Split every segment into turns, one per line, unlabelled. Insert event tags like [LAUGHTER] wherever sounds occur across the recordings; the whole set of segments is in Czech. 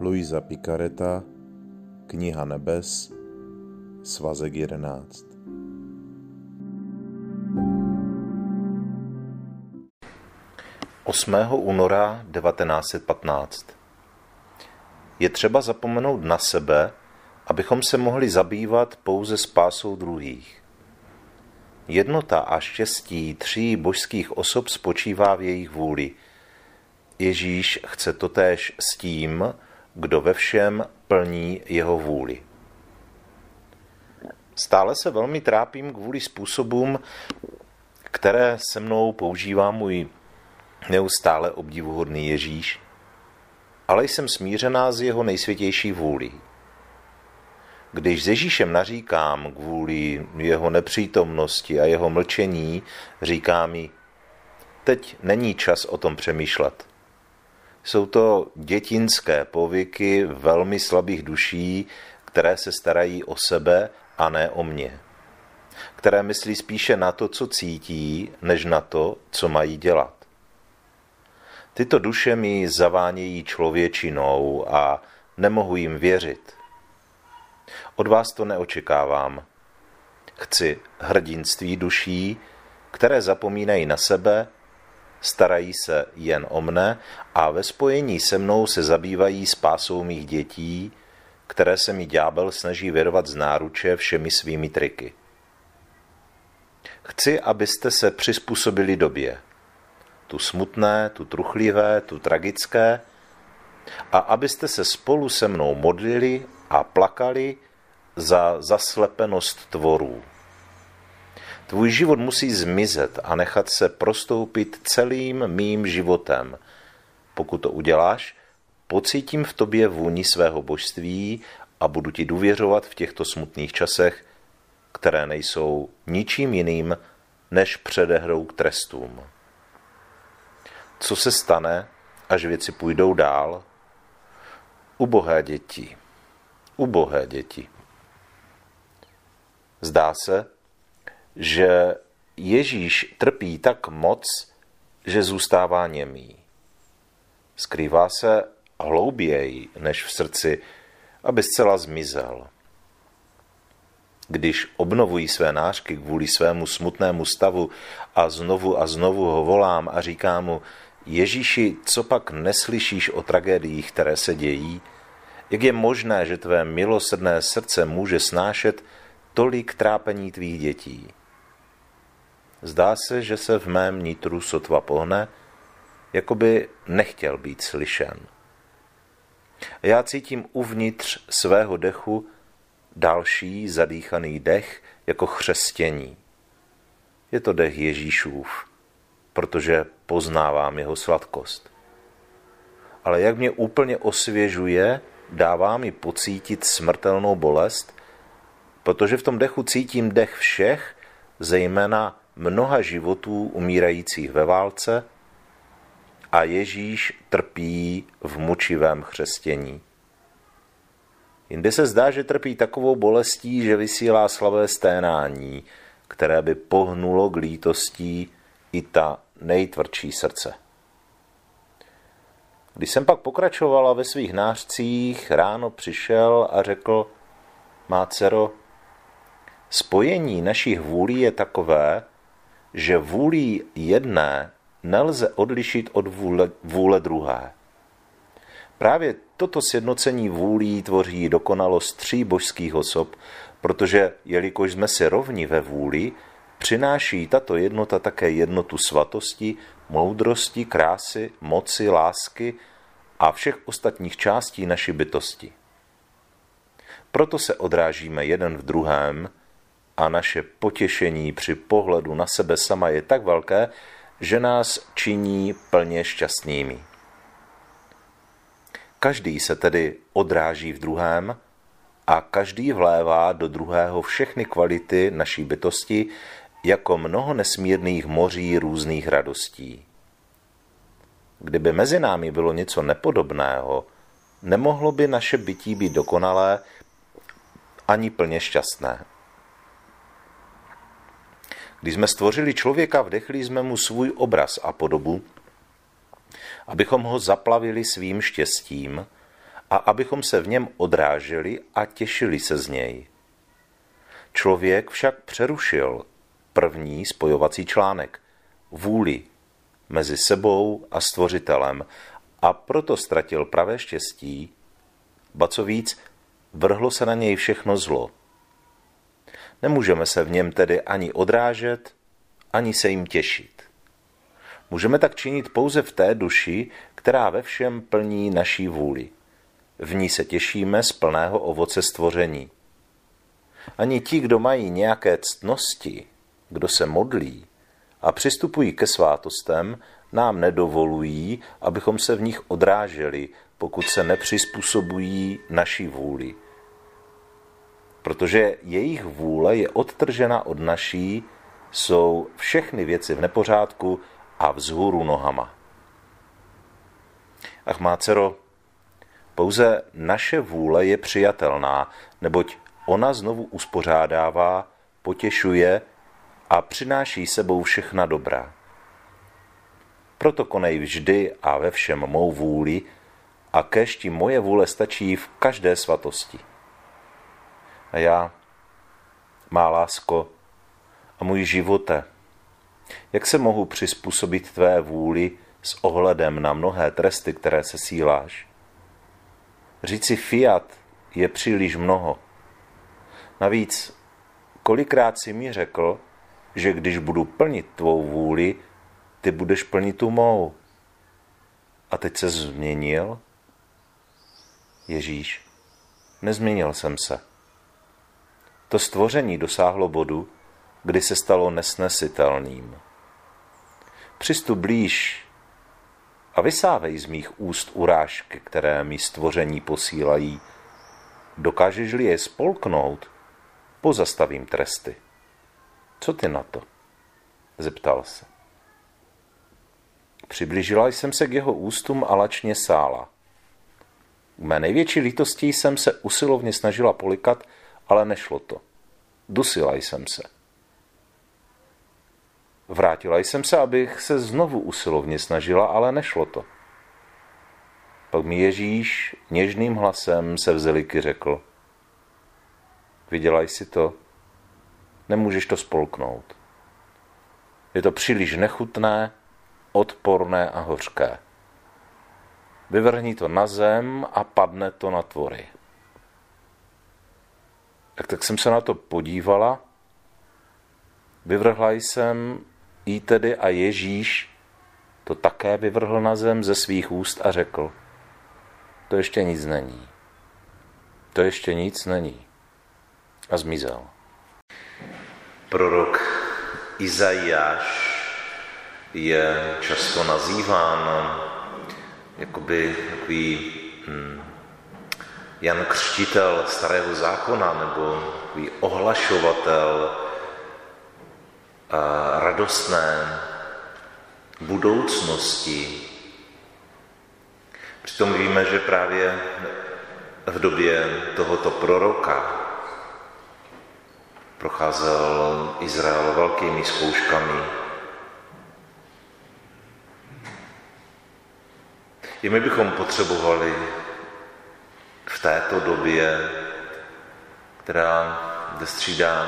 Luisa Picareta, Kniha nebes, svazek 11.
Osmého února 1915 Je třeba zapomenout na sebe, abychom se mohli zabývat pouze spásou druhých. Jednota a štěstí tří božských osob spočívá v jejich vůli. Ježíš chce totéž s tím, kdo ve všem plní jeho vůli. Stále se velmi trápím kvůli způsobům, které se mnou používá můj neustále obdivuhodný Ježíš, ale jsem smířená z jeho nejsvětější vůli. Když s Ježíšem naříkám kvůli jeho nepřítomnosti a jeho mlčení, říká mi, teď není čas o tom přemýšlet. Jsou to dětinské povyky velmi slabých duší, které se starají o sebe a ne o mě. Které myslí spíše na to, co cítí, než na to, co mají dělat. Tyto duše mi zavánějí člověčinou a nemohu jim věřit. Od vás to neočekávám. Chci hrdinství duší, které zapomínají na sebe, starají se jen o mne a ve spojení se mnou se zabývají spásou mých dětí, které se mi ďábel snaží vyrvat z náruče všemi svými triky. Chci, abyste se přizpůsobili době. Tu smutné, tu truchlivé, tu tragické, a abyste se spolu se mnou modlili a plakali za zaslepenost tvorů. Tvůj život musí zmizet a nechat se prostoupit celým mým životem. Pokud to uděláš, pocítím v tobě vůni svého božství a budu ti důvěřovat v těchto smutných časech, které nejsou ničím jiným než předehrou k trestům. Co se stane, až věci půjdou dál? Ubohé děti. Ubohé děti. Zdá se, že Ježíš trpí tak moc, že zůstává němý. Skrývá se hlouběji než v srdci, aby zcela zmizel. Když obnovují své nářky kvůli svému smutnému stavu a znovu a znovu ho volám a říkám mu, Ježíši, co pak neslyšíš o tragédiích, které se dějí? Jak je možné, že tvé milosrdné srdce může snášet tolik trápení tvých dětí? Zdá se, že se v mém nitru sotva pohne, jako by nechtěl být slyšen. Já cítím uvnitř svého dechu další zadýchaný dech jako chřestění. Je to dech Ježíšův, protože poznávám jeho sladkost. Ale jak mě úplně osvěžuje, dává mi pocítit smrtelnou bolest, protože v tom dechu cítím dech všech, zejména mnoha životů umírajících ve válce a Ježíš trpí v mučivém chřestění. Jinde se zdá, že trpí takovou bolestí, že vysílá slavé sténání, které by pohnulo k lítostí i ta nejtvrdší srdce. Když jsem pak pokračovala ve svých nářcích, ráno přišel a řekl, má dcero, spojení našich vůlí je takové, že vůlí jedné nelze odlišit od vůle, vůle druhé. Právě toto sjednocení vůlí tvoří dokonalost tří božských osob, protože jelikož jsme si rovni ve vůli, přináší tato jednota také jednotu svatosti, moudrosti, krásy, moci, lásky a všech ostatních částí naší bytosti. Proto se odrážíme jeden v druhém a naše potěšení při pohledu na sebe sama je tak velké, že nás činí plně šťastnými. Každý se tedy odráží v druhém a každý vlévá do druhého všechny kvality naší bytosti jako mnoho nesmírných moří různých radostí. Kdyby mezi námi bylo něco nepodobného, nemohlo by naše bytí být dokonalé ani plně šťastné. Když jsme stvořili člověka, vdechli jsme mu svůj obraz a podobu, abychom ho zaplavili svým štěstím a abychom se v něm odráželi a těšili se z něj. Člověk však přerušil první spojovací článek, vůli mezi sebou a stvořitelem a proto ztratil pravé štěstí, ba co víc, vrhlo se na něj všechno zlo. Nemůžeme se v něm tedy ani odrážet, ani se jim těšit. Můžeme tak činit pouze v té duši, která ve všem plní naší vůli. V ní se těšíme z plného ovoce stvoření. Ani ti, kdo mají nějaké ctnosti, kdo se modlí a přistupují ke svátostem, nám nedovolují, abychom se v nich odráželi, pokud se nepřizpůsobují naší vůli. Protože jejich vůle je odtržena od naší, jsou všechny věci v nepořádku a vzhůru nohama. Ach má dcero, pouze naše vůle je přijatelná, neboť ona znovu uspořádává, potěšuje a přináší sebou všechna dobrá. Proto konej vždy a ve všem mou vůli a kež moje vůle stačí v každé svatosti. A já, má lásko a můj živote, jak se mohu přizpůsobit tvé vůli s ohledem na mnohé tresty, které se síláš? Říci fiat je příliš mnoho. Navíc, kolikrát si mi řekl, že když budu plnit tvou vůli, ty budeš plnit tu mou. A teď se změnil? Ježíš, nezměnil jsem se. To stvoření dosáhlo bodu, kdy se stalo nesnesitelným. Přistup blíž a vysávej z mých úst urážky, které mi stvoření posílají. Dokážeš-li je spolknout, pozastavím tresty. Co ty na to? Zeptal se. Přiblížila jsem se k jeho ústům a lačně sála. U mé největší lítosti jsem se usilovně snažila polikat, ale nešlo to. Dusila jsem se. Vrátila jsem se, abych se znovu usilovně snažila, ale nešlo to. Pak mi Ježíš něžným hlasem se vzeliky řekl. Viděla jsi to? Nemůžeš to spolknout. Je to příliš nechutné, odporné a hořké. Vyvrhni to na zem a padne to na tvory. Tak, tak jsem se na to podívala, vyvrhla jsem jí tedy a Ježíš to také vyvrhl na zem ze svých úst a řekl, to ještě nic není. To ještě nic není. A zmizel. Prorok Izajáš je často nazýván jakoby takový hm, Jan Křtitel starého zákona nebo takový ohlašovatel radostné budoucnosti. Přitom víme, že právě v době tohoto proroka procházel Izrael velkými zkouškami. I my bychom potřebovali v této době, která střídá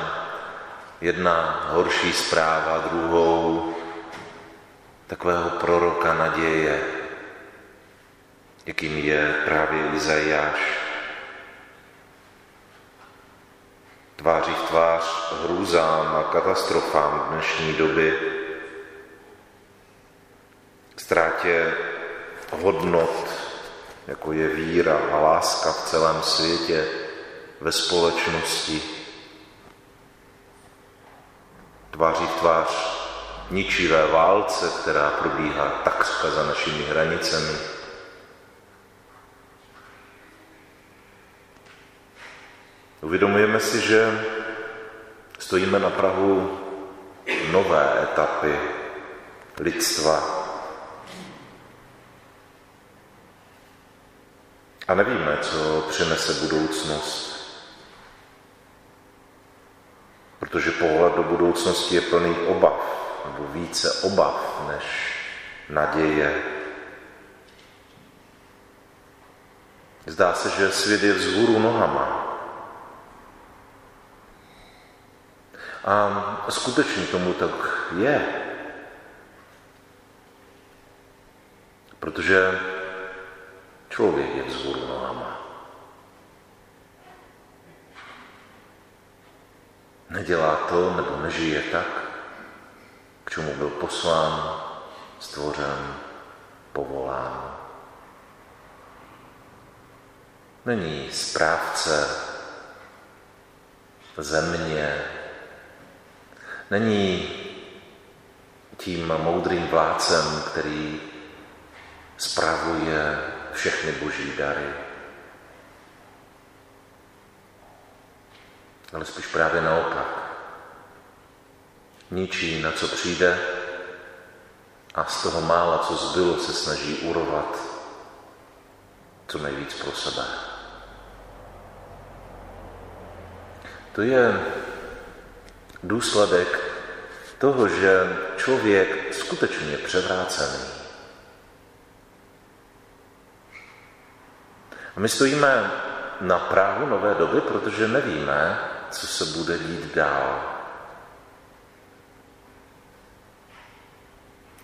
jedna horší zpráva druhou, takového proroka naděje, jakým je právě Izajáš. Tváří v tvář hrůzám a katastrofám dnešní doby, ztrátě hodnot, jako je víra a láska v celém světě, ve společnosti, tváří v tvář ničivé válce, která probíhá takřka za našimi hranicemi. Uvědomujeme si, že stojíme na Prahu nové etapy lidstva. A nevíme, co přinese budoucnost. protože pohled do budoucnosti je plný obav, nebo více obav než naděje. Zdá se, že svět je vzhůru nohama. A skutečně tomu tak je. Protože člověk je vzhůru nohama. Nedělá to nebo nežije tak, k čemu byl poslán, stvořen, povolán. Není správce země, není tím moudrým vládcem, který spravuje všechny boží dary. Ale spíš právě naopak. Ničí, na co přijde a z toho mála, co zbylo, se snaží urovat co nejvíc pro sebe. To je důsledek toho, že člověk skutečně je převrácený. A my stojíme na Prahu nové doby, protože nevíme, co se bude dít dál.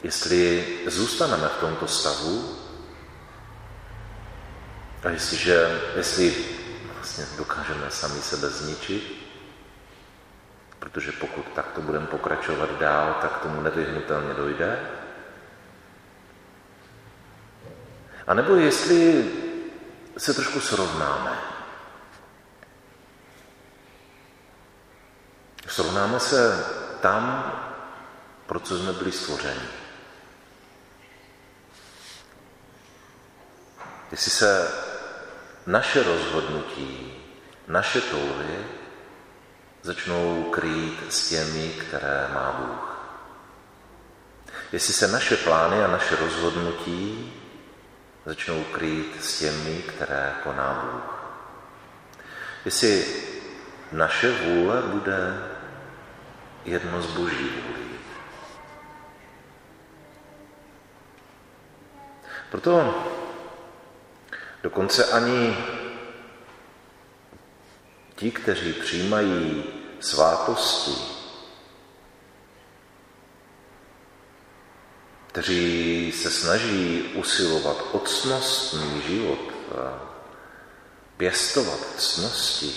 Jestli zůstaneme v tomto stavu a jestliže, jestli vlastně dokážeme sami sebe zničit, protože pokud takto budeme pokračovat dál, tak tomu nevyhnutelně dojde. A nebo jestli se trošku srovnáme. Srovnáme se tam, pro co jsme byli stvořeni. Jestli se naše rozhodnutí, naše touhy začnou krýt s těmi, které má Bůh. Jestli se naše plány a naše rozhodnutí začnou krýt s těmi, které koná Bůh. Jestli naše vůle bude jedno z boží vůlí. Proto dokonce ani ti, kteří přijímají svátosti, kteří se snaží usilovat o cnostný život, pěstovat cnosti,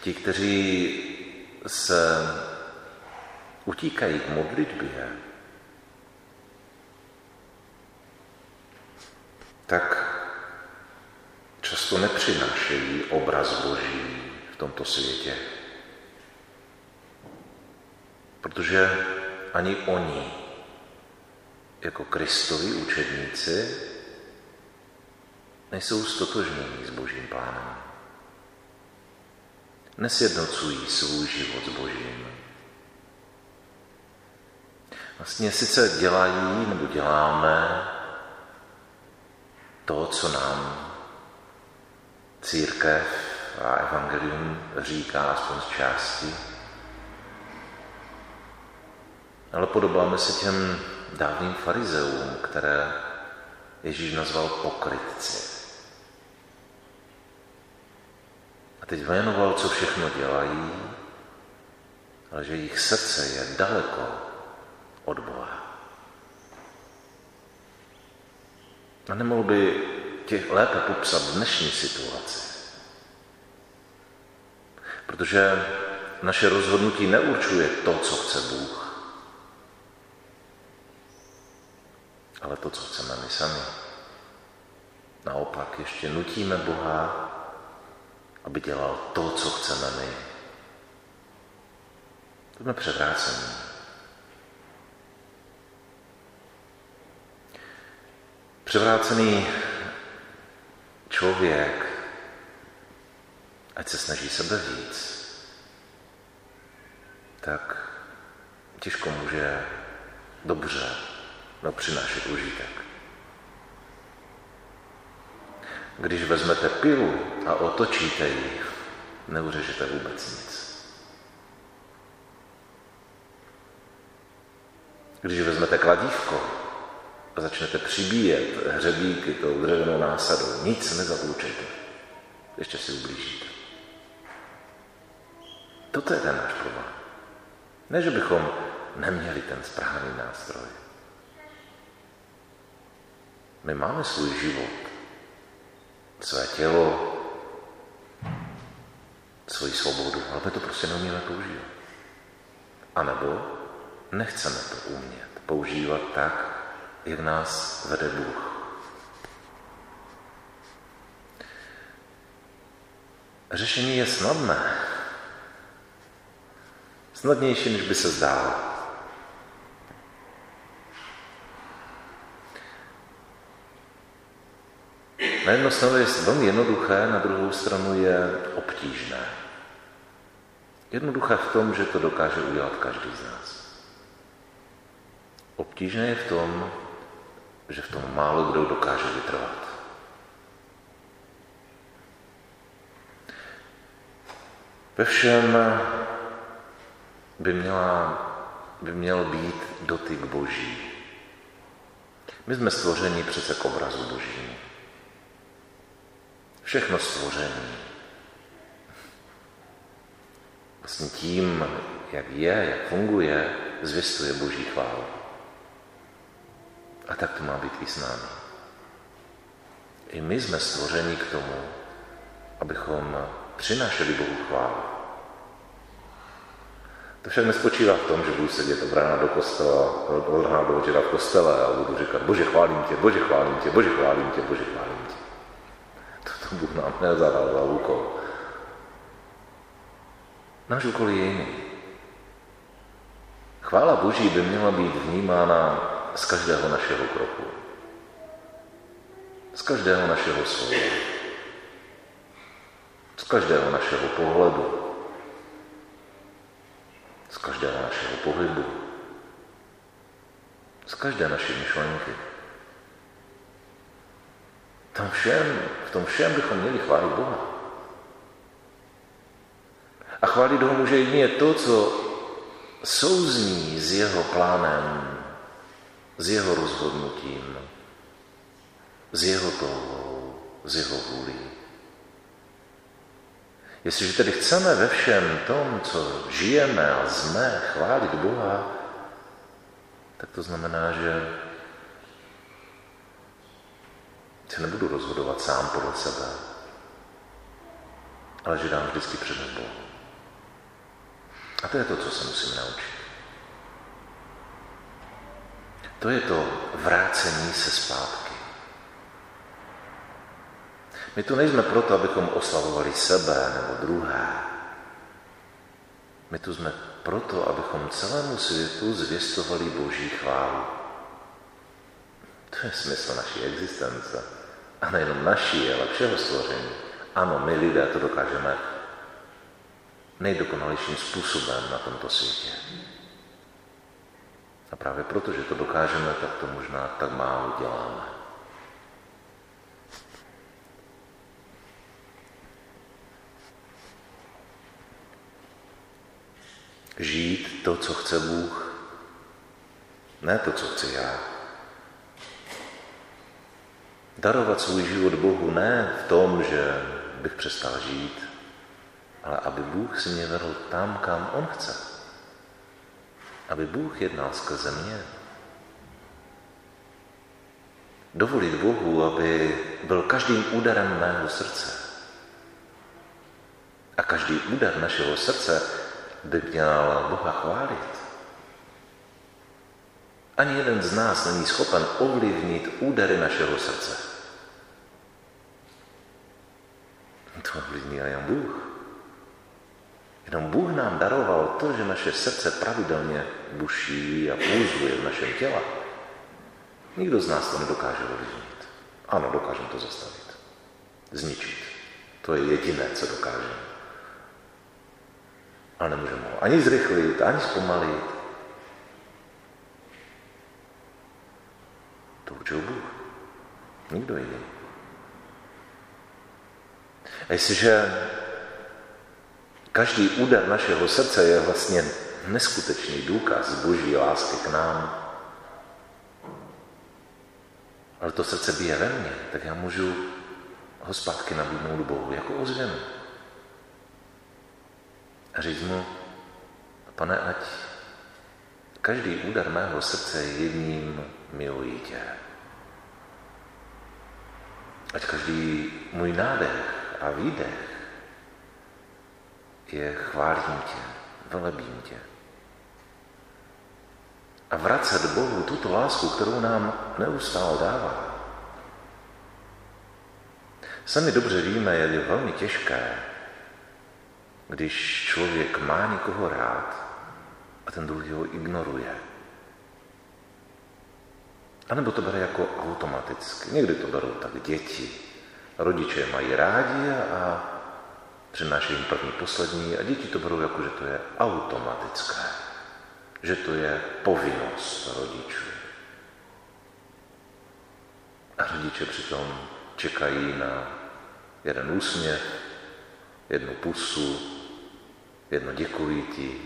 ti, kteří se utíkají k modlitbě, tak často nepřinášejí obraz Boží v tomto světě. Protože ani oni, jako Kristovi učedníci, nejsou stotožnění s Božím plánem. Nesjednocují svůj život s Božím. Vlastně sice dělají nebo děláme to, co nám církev a evangelium říká aspoň z části. Ale podobáme se těm dávným farizeům, které Ježíš nazval pokrytci. A teď jmenoval, co všechno dělají, ale že jejich srdce je daleko od Boha. A nemohl by těch lépe popsat dnešní situaci. Protože naše rozhodnutí neurčuje to, co chce Bůh, ale to, co chceme my sami. Naopak ještě nutíme Boha, aby dělal to, co chceme my. To jsme převrácení. Převrácený člověk, ať se snaží sebe víc, tak těžko může dobře no, přinášet užitek. Když vezmete pilu a otočíte ji, neuřežete vůbec nic. Když vezmete kladívko a začnete přibíjet hřebíky tou dřevěnou násadou, nic nezatlučejte. Ještě si ublížíte. Toto je ten náš problém. Ne, že bychom neměli ten správný nástroj. My máme svůj život, své tělo, svoji svobodu, ale my to prostě neumíme používat. A nebo nechceme to umět používat tak, jak nás vede Bůh. Řešení je snadné. Snadnější, než by se zdálo. Na jednu stranu je velmi jednoduché, na druhou stranu je obtížné. Jednoduché v tom, že to dokáže udělat každý z nás. Obtížné je v tom, že v tom málo kdo dokáže vytrvat. Ve všem by, měla, by měl být dotyk Boží. My jsme stvořeni přece k obrazu Božímu. Všechno stvoření. Vlastně tím, jak je, jak funguje, zvěstuje Boží chválu. A tak to má být i s námi. I my jsme stvořeni k tomu, abychom přinášeli Bohu chválu. To však nespočívá v tom, že budu sedět od rána do kostela, od rána do večera v kostele a budu říkat, bože chválím tě, bože chválím tě, bože chválím tě, bože chválím tě. Bůh nám nezadal za úkol. Náš úkol je jiný. Chvála Boží by měla být vnímána z každého našeho kroku. Z každého našeho slova. Z každého našeho pohledu. Z každého našeho pohybu. Z každé naší myšlenky. Tam všem, v tom všem bychom měli chválit Boha. A chválit ho může jedině to, co souzní s jeho plánem, s jeho rozhodnutím, s jeho touhou, s jeho vůlí. Jestliže tedy chceme ve všem tom, co žijeme a jsme, chválit Boha, tak to znamená, že se nebudu rozhodovat sám podle sebe, ale že dám vždycky přednost Bohu. A to je to, co se musím naučit. To je to vrácení se zpátky. My tu nejsme proto, abychom oslavovali sebe nebo druhé. My tu jsme proto, abychom celému světu zvěstovali Boží chválu. To je smysl naší existence. A nejenom naší, ale všeho stvoření. Ano, my lidé to dokážeme nejdokonalějším způsobem na tomto světě. A právě proto, že to dokážeme, tak to možná tak málo děláme. Žít to, co chce Bůh, ne to, co chci já. Darovat svůj život Bohu ne v tom, že bych přestal žít, ale aby Bůh si mě vedl tam, kam On chce aby Bůh jednal skrze mě. Dovolit Bohu, aby byl každým úderem mého srdce. A každý úder našeho srdce by měl Boha chválit. Ani jeden z nás není schopen ovlivnit údery našeho srdce. To ovlivní jen Bůh. Jenom Bůh nám daroval to, že naše srdce pravidelně buší a pulzuje v našem těle. Nikdo z nás to nedokáže ovlivnit. Ano, dokážeme to zastavit. Zničit. To je jediné, co dokážeme. Ale nemůžeme ho ani zrychlit, ani zpomalit. To určil Bůh. Nikdo jiný. A jestliže Každý úder našeho srdce je vlastně neskutečný důkaz boží lásky k nám. ale to srdce bije ve mně, tak já můžu ho zpátky nabídnout Bohu jako ozvěnu. A říct mu, pane, ať každý údar mého srdce je jedním miluji tě. Ať každý můj nádech a výdech je chválím tě, velebím tě. A vracet Bohu tuto lásku, kterou nám neustále dává. Sami dobře víme, je velmi těžké, když člověk má někoho rád a ten druhý ho ignoruje. A nebo to bere jako automaticky. Někdy to berou tak děti. Rodiče mají rádi a přinášejí jim první, poslední a děti to berou jako, že to je automatické. Že to je povinnost rodičů. A rodiče přitom čekají na jeden úsměv, jednu pusu, jedno děkuji ti,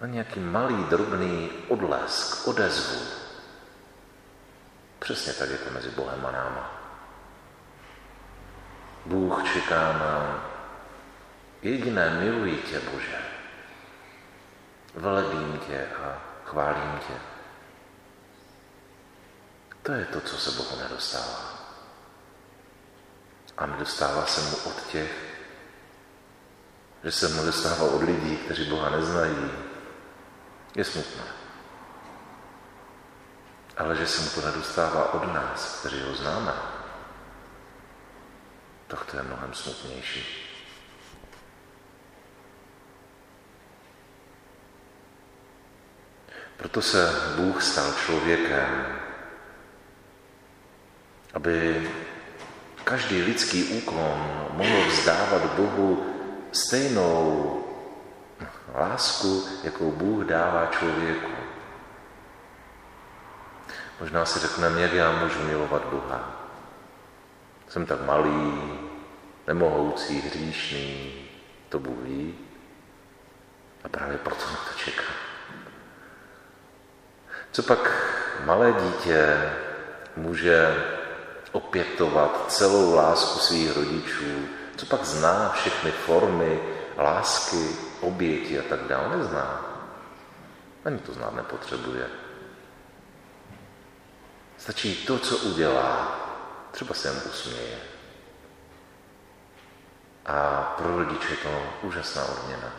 na nějaký malý, drobný odlesk, odezvu. Přesně tak je to mezi Bohem a náma. Bůh čeká na jediné miluji tě, Bože. Velebím tě a chválím tě. To je to, co se Bohu nedostává. A nedostává se mu od těch, že se mu dostává od lidí, kteří Boha neznají, je smutné. Ale že se mu to nedostává od nás, kteří ho známe, tak to je mnohem smutnější. Proto se Bůh stal člověkem, aby každý lidský úkon mohl vzdávat Bohu stejnou lásku, jakou Bůh dává člověku. Možná si řekneme, jak já můžu milovat Boha. Jsem tak malý, nemohoucí, hříšný, to Bůh ví. A právě proto na to čeká. Co pak malé dítě může opětovat celou lásku svých rodičů, co pak zná všechny formy lásky, oběti a tak dále, nezná. Ani to znát nepotřebuje. Stačí to, co udělá. Třeba se mu usměje. A pro rodiče je to úžasná odměna.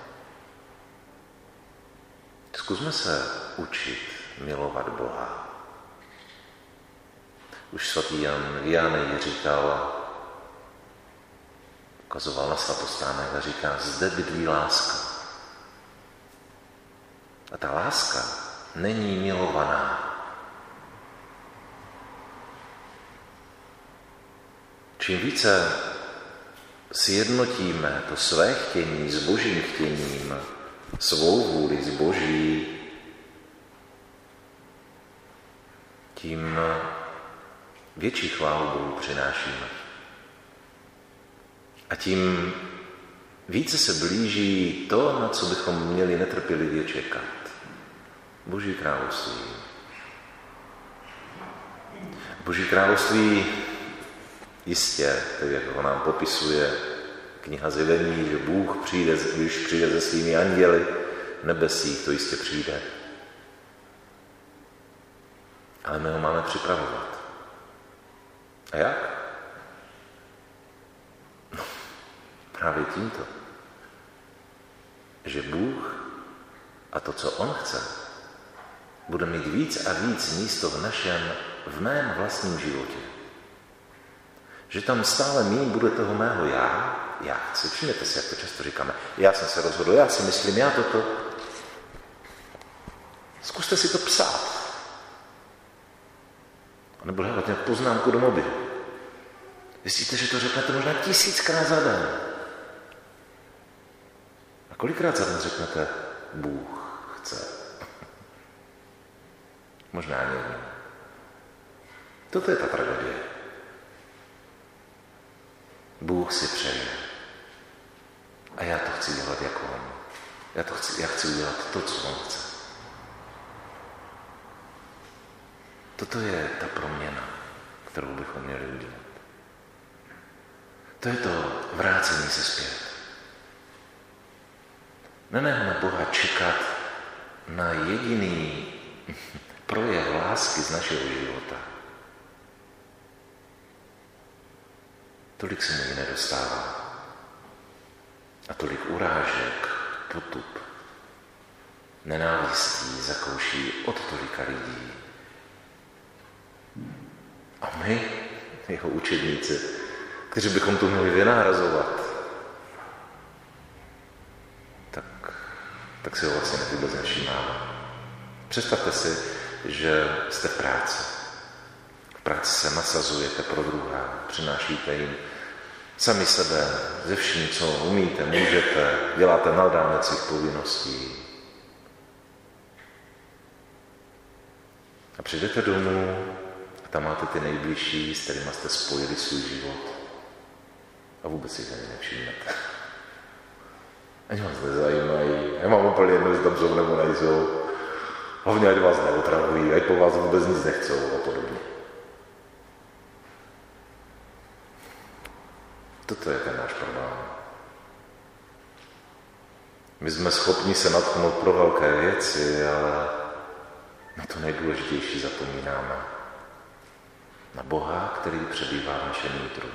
Zkusme se učit milovat Boha. Už svatý Jan Vianej říkal, ukazoval na svatostánek a říká, zde bydlí láska. A ta láska není milovaná. Čím více sjednotíme to své chtění s božím chtěním, svou vůli s boží, tím větší chválu Bohu přinášíme. A tím více se blíží to, na co bychom měli netrpělivě čekat. Boží království. Boží království jistě, tak jak ho nám popisuje kniha Zjevení, že Bůh přijde, když přijde se svými anděli v nebesích, to jistě přijde. Ale my ho máme připravovat. A jak? No, právě tímto. Že Bůh a to, co On chce, bude mít víc a víc místo v našem, v mém vlastním životě. Že tam stále méně bude toho mého já, já chci. Všimněte si, jak to často říkáme. Já jsem se rozhodl, já si myslím, já toto. Zkuste si to psát. A nebo hledat nějak poznámku do mobilu. Zjistíte, že to řeknete možná tisíckrát za den. A kolikrát za den řeknete, Bůh chce. [LAUGHS] Možná ani. Toto je ta tragédie. Bůh si přeje. A já to chci dělat jako On. Já, to chci, já chci udělat to, co On chce. Toto je ta proměna, kterou bychom měli udělat. To je to vrácení se zpět. Nenechme Boha čekat na jediný [LAUGHS] projev lásky z našeho života. Tolik se mu nedostává. A tolik urážek, potup, nenávistí zakouší od tolika lidí. A my, jeho učedníci, kteří bychom to měli vynárazovat, tak, tak si ho vlastně vůbec nevšímáme. Představte si, že jste v práci. V práci se nasazujete pro druhá, přinášíte jim sami sebe, ze vším, co umíte, můžete, děláte nad rámec svých povinností. A přijdete domů a tam máte ty nejbližší, s kterými jste spojili svůj život a vůbec si ani nevšimnete. Ani vás nezajímají, já mám úplně jedno, jestli tam jsou nebo nejsou. Hlavně, ať vás neotravují, ať po vás vůbec nic nechcou a podobně. Toto je ten náš problém. My jsme schopni se natchnout pro velké věci, ale na to nejdůležitější zapomínáme. Na Boha, který přebývá v našem nitru.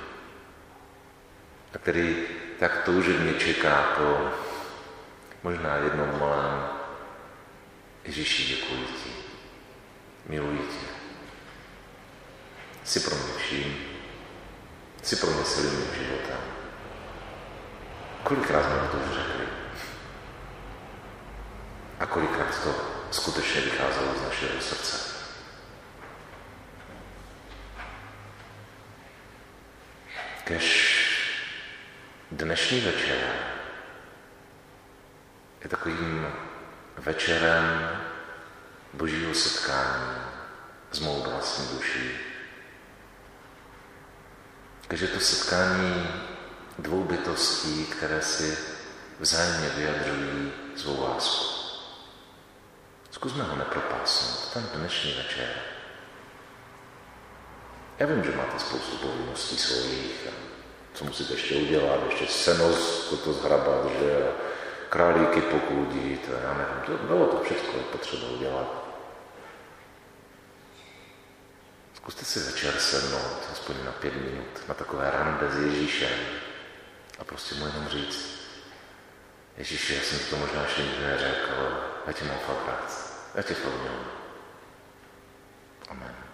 A který tak toužebně čeká po možná jednom malém Ježíši, děkuji ti, miluji tě. Jsi pro mě vším, jsi pro mě celým mým životem. Kolikrát jsme to už řekli? A kolikrát to skutečně vycházelo z našeho srdce? Kež dnešní večer je takovým večerem božího setkání s mou vlastní duší. Takže to setkání dvou bytostí, které si vzájemně vyjadřují svou lásku. Zkusme ho nepropásnout, ten dnešní večer. Já vím, že máte spoustu povinností svých, co musíte ještě udělat, ještě seno toto zhrabat, že králíky pokludit, já nevím, to bylo to všechno potřeba udělat. Zkuste si večer sednout, aspoň na pět minut, na takové rande s Ježíšem a prostě mu jenom říct, Ježíši, já jsem to možná ještě nikdy neřekl, ale já tě mám fakt rád. Já tě fakt Amen.